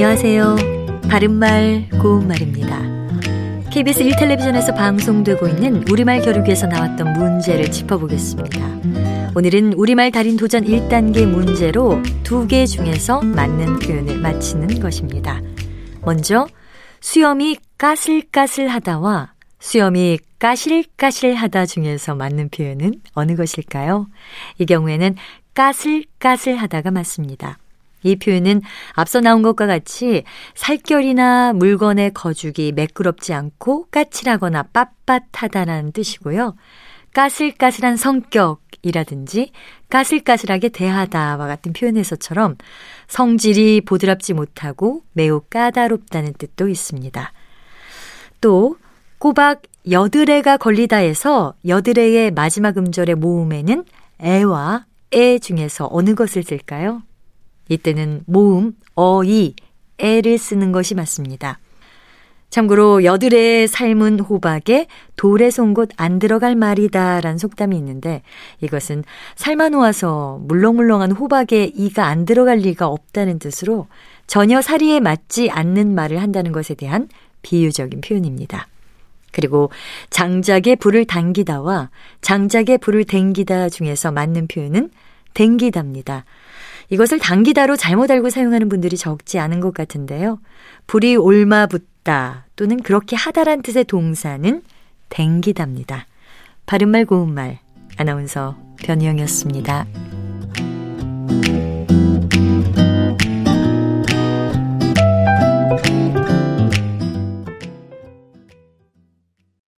안녕하세요. 바른말 고운말입니다. KBS 1텔레비전에서 방송되고 있는 우리말 겨루기에서 나왔던 문제를 짚어보겠습니다. 오늘은 우리말 달인 도전 1단계 문제로 두 개 중에서 맞는 표현을 맞히는 것입니다. 먼저 수염이 까슬까슬하다와 수염이 까실까실하다 중에서 맞는 표현은 어느 것일까요? 이 경우에는 까슬까슬하다가 맞습니다. 이 표현은 앞서 나온 것과 같이 살결이나 물건의 거죽이 매끄럽지 않고 까칠하거나 빳빳하다라는 뜻이고요. 까슬까슬한 성격이라든지 까슬까슬하게 대하다와 같은 표현에서처럼 성질이 보드랍지 못하고 매우 까다롭다는 뜻도 있습니다. 또 꼬박 여드레가 걸리다에서 여드레의 마지막 음절의 모음에는 애와 애 중에서 어느 것을 쓸까요? 이때는 모음, 어이, 애를 쓰는 것이 맞습니다. 참고로 여드레의 삶은 호박에 돌에 송곳 안 들어갈 말이다 라는 속담이 있는데 이것은 삶아 놓아서 물렁물렁한 호박에 이가 안 들어갈 리가 없다는 뜻으로 전혀 사리에 맞지 않는 말을 한다는 것에 대한 비유적인 표현입니다. 그리고 장작에 불을 당기다와 장작에 불을 댕기다 중에서 맞는 표현은 댕기답니다. 이것을 당기다로 잘못 알고 사용하는 분들이 적지 않은 것 같은데요. 불이 올마 붙다 또는 그렇게 하다란 뜻의 동사는 댕기답니다. 바른말 고운말 아나운서 변희영이었습니다.